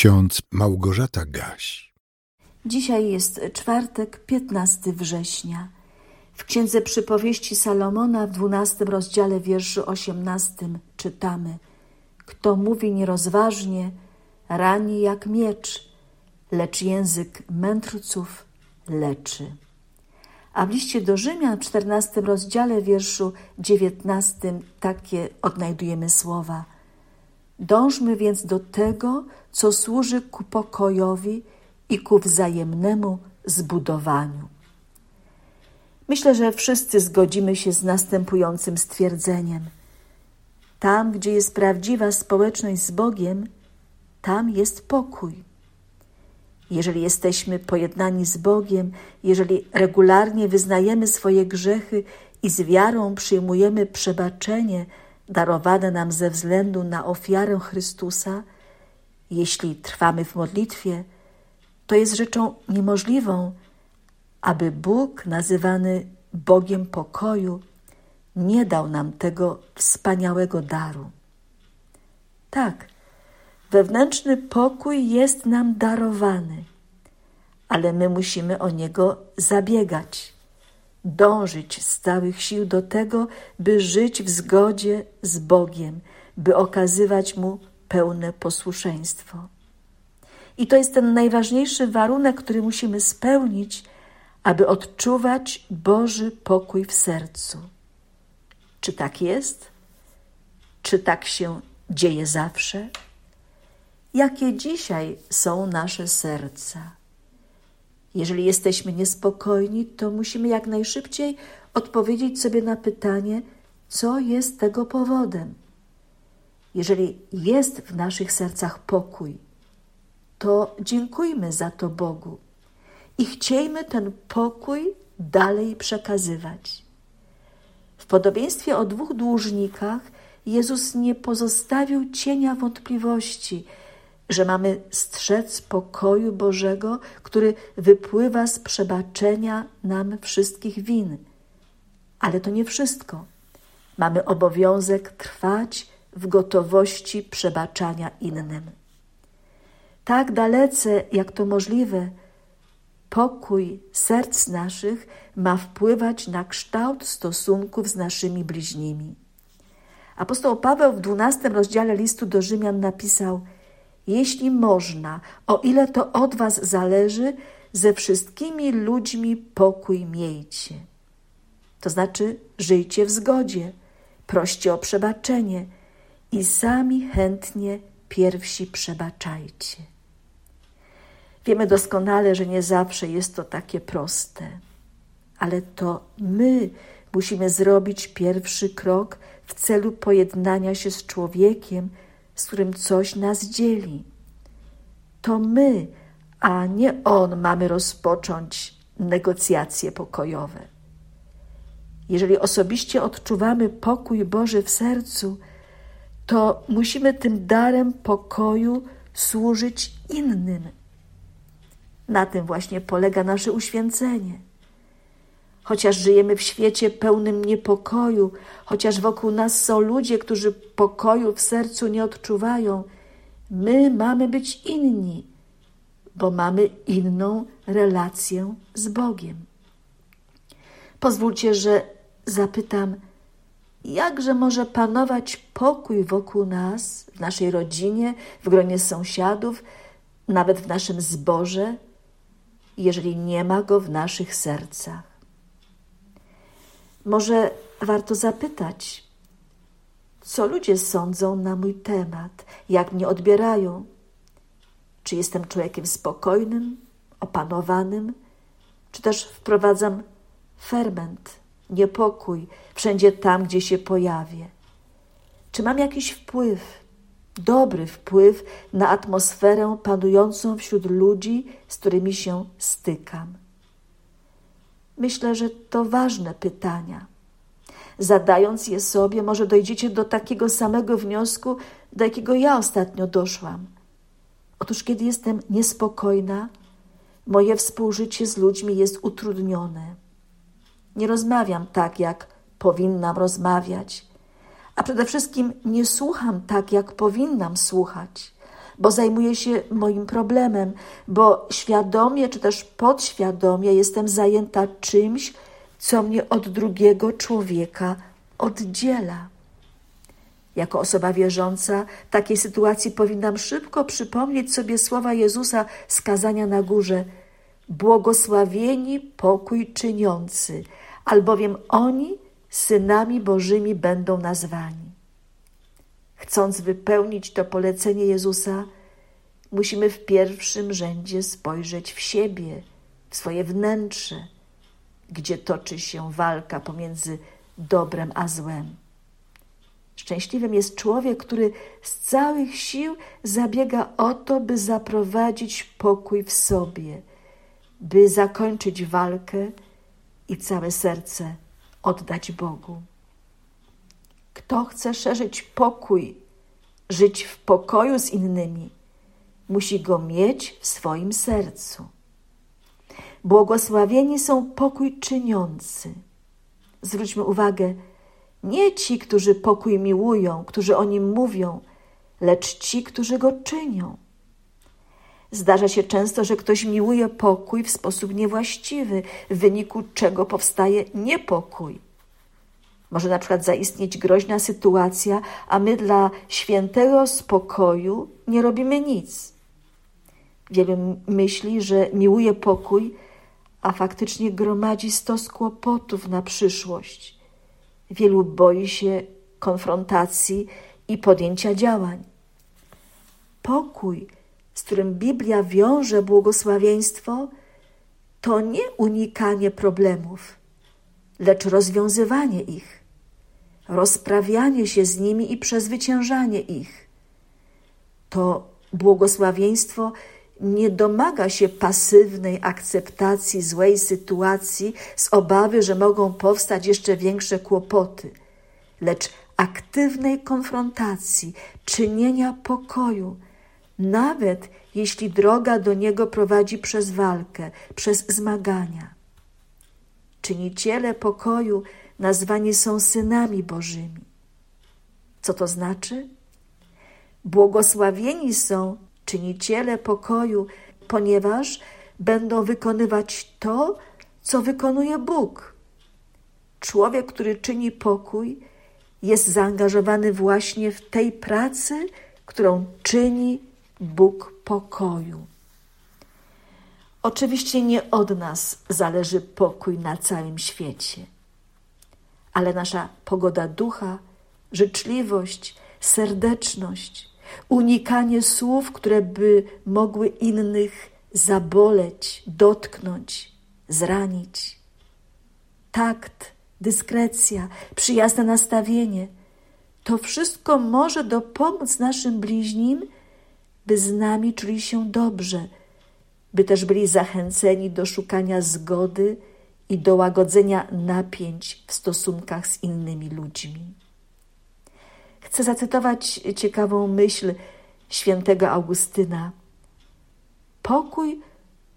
ksiądz Małgorzata Gaś. Dzisiaj jest czwartek, 15 września. W Księdze Przypowieści Salomona w 12 rozdziale wierszu 18 czytamy Kto mówi nierozważnie, rani jak miecz, lecz język mędrców leczy. A w liście do Rzymian w 14 rozdziale wierszu 19 takie odnajdujemy słowa – Dążmy więc do tego, co służy ku pokojowi i ku wzajemnemu zbudowaniu. Myślę, że wszyscy zgodzimy się z następującym stwierdzeniem. Tam, gdzie jest prawdziwa społeczność z Bogiem, tam jest pokój. Jeżeli jesteśmy pojednani z Bogiem, jeżeli regularnie wyznajemy swoje grzechy i z wiarą przyjmujemy przebaczenie, darowane nam ze względu na ofiarę Chrystusa, jeśli trwamy w modlitwie, to jest rzeczą niemożliwą, aby Bóg, nazywany Bogiem pokoju, nie dał nam tego wspaniałego daru. Tak, wewnętrzny pokój jest nam darowany, ale my musimy o niego zabiegać dążyć z całych sił do tego, by żyć w zgodzie z Bogiem, by okazywać Mu pełne posłuszeństwo. I to jest ten najważniejszy warunek, który musimy spełnić, aby odczuwać Boży pokój w sercu. Czy tak jest? Czy tak się dzieje zawsze? Jakie dzisiaj są nasze serca? Jeżeli jesteśmy niespokojni, to musimy jak najszybciej odpowiedzieć sobie na pytanie, co jest tego powodem. Jeżeli jest w naszych sercach pokój, to dziękujmy za to Bogu i chciejmy ten pokój dalej przekazywać. W podobieństwie o dwóch dłużnikach Jezus nie pozostawił cienia wątpliwości, że mamy strzec pokoju Bożego, który wypływa z przebaczenia nam wszystkich win. Ale to nie wszystko. Mamy obowiązek trwać w gotowości przebaczania innym. Tak dalece, jak to możliwe, pokój serc naszych ma wpływać na kształt stosunków z naszymi bliźnimi. Apostoł Paweł w dwunastym rozdziale listu do Rzymian napisał – jeśli można, o ile to od was zależy, ze wszystkimi ludźmi pokój miejcie. To znaczy, żyjcie w zgodzie, proście o przebaczenie i sami chętnie pierwsi przebaczajcie. Wiemy doskonale, że nie zawsze jest to takie proste, ale to my musimy zrobić pierwszy krok w celu pojednania się z człowiekiem, z którym coś nas dzieli. To my, a nie on mamy rozpocząć negocjacje pokojowe. Jeżeli osobiście odczuwamy pokój Boży w sercu, to musimy tym darem pokoju służyć innym. Na tym właśnie polega nasze uświęcenie. Chociaż żyjemy w świecie pełnym niepokoju, chociaż wokół nas są ludzie, którzy pokoju w sercu nie odczuwają, my mamy być inni, bo mamy inną relację z Bogiem. Pozwólcie, że zapytam, jakże może panować pokój wokół nas, w naszej rodzinie, w gronie sąsiadów, nawet w naszym zborze, jeżeli nie ma go w naszych sercach? Może warto zapytać, co ludzie sądzą na mój temat, jak mnie odbierają. Czy jestem człowiekiem spokojnym, opanowanym, czy też wprowadzam ferment, niepokój wszędzie tam, gdzie się pojawię? Czy mam jakiś wpływ, dobry wpływ na atmosferę panującą wśród ludzi, z którymi się stykam? Myślę, że to ważne pytania. Zadając je sobie, może dojdziecie do takiego samego wniosku, do jakiego ja ostatnio doszłam. Otóż, kiedy jestem niespokojna, moje współżycie z ludźmi jest utrudnione. Nie rozmawiam tak, jak powinnam rozmawiać, a przede wszystkim nie słucham tak, jak powinnam słuchać. Bo zajmuje się moim problemem, bo świadomie czy też podświadomie jestem zajęta czymś, co mnie od drugiego człowieka oddziela. Jako osoba wierząca, w takiej sytuacji powinnam szybko przypomnieć sobie słowa Jezusa z kazania na górze: Błogosławieni pokój czyniący, albowiem oni synami Bożymi będą nazwani. Chcąc wypełnić to polecenie Jezusa, musimy w pierwszym rzędzie spojrzeć w siebie, w swoje wnętrze, gdzie toczy się walka pomiędzy dobrem a złem. Szczęśliwym jest człowiek, który z całych sił zabiega o to, by zaprowadzić pokój w sobie, by zakończyć walkę i całe serce oddać Bogu. Kto chce szerzyć pokój, żyć w pokoju z innymi, musi go mieć w swoim sercu. Błogosławieni są pokój czyniący. Zwróćmy uwagę, nie ci, którzy pokój miłują, którzy o nim mówią, lecz ci, którzy go czynią. Zdarza się często, że ktoś miłuje pokój w sposób niewłaściwy, w wyniku czego powstaje niepokój. Może na przykład zaistnieć groźna sytuacja, a my dla świętego spokoju nie robimy nic. Wielu myśli, że miłuje pokój, a faktycznie gromadzi stos kłopotów na przyszłość. Wielu boi się konfrontacji i podjęcia działań. Pokój, z którym Biblia wiąże błogosławieństwo, to nie unikanie problemów, lecz rozwiązywanie ich, rozprawianie się z nimi i przezwyciężanie ich. To błogosławieństwo nie domaga się pasywnej akceptacji złej sytuacji z obawy, że mogą powstać jeszcze większe kłopoty, lecz aktywnej konfrontacji, czynienia pokoju, nawet jeśli droga do niego prowadzi przez walkę, przez zmagania. Czyniciele pokoju nazwani są synami Bożymi. Co to znaczy? Błogosławieni są czyniciele pokoju, ponieważ będą wykonywać to, co wykonuje Bóg. Człowiek, który czyni pokój, jest zaangażowany właśnie w tej pracy, którą czyni Bóg pokoju. Oczywiście nie od nas zależy pokój na całym świecie, ale nasza pogoda ducha, życzliwość, serdeczność, unikanie słów, które by mogły innych zaboleć, dotknąć, zranić. Takt, dyskrecja, przyjazne nastawienie to wszystko może dopomóc naszym bliźnim, by z nami czuli się dobrze, by też byli zachęceni do szukania zgody i do łagodzenia napięć w stosunkach z innymi ludźmi. Chcę zacytować ciekawą myśl świętego Augustyna. Pokój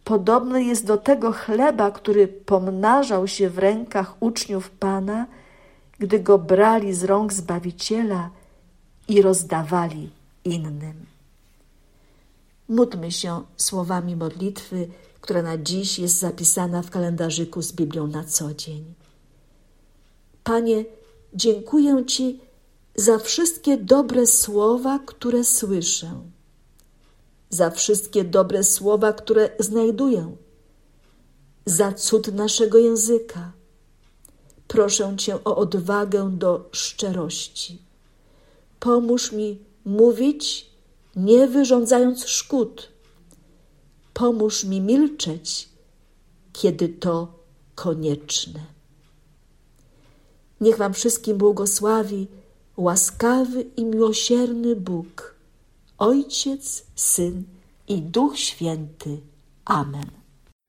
podobny jest do tego chleba, który pomnażał się w rękach uczniów Pana, gdy go brali z rąk Zbawiciela i rozdawali innym. Módlmy się słowami modlitwy, która na dziś jest zapisana w kalendarzyku z Biblią na co dzień. Panie, dziękuję Ci za wszystkie dobre słowa, które słyszę, za wszystkie dobre słowa, które znajduję, za cud naszego języka. Proszę Cię o odwagę do szczerości. Pomóż mi mówić, nie wyrządzając szkód. Pomóż mi milczeć, kiedy to konieczne. Niech Wam wszystkim błogosławi łaskawy i miłosierny Bóg, Ojciec, Syn i Duch Święty. Amen.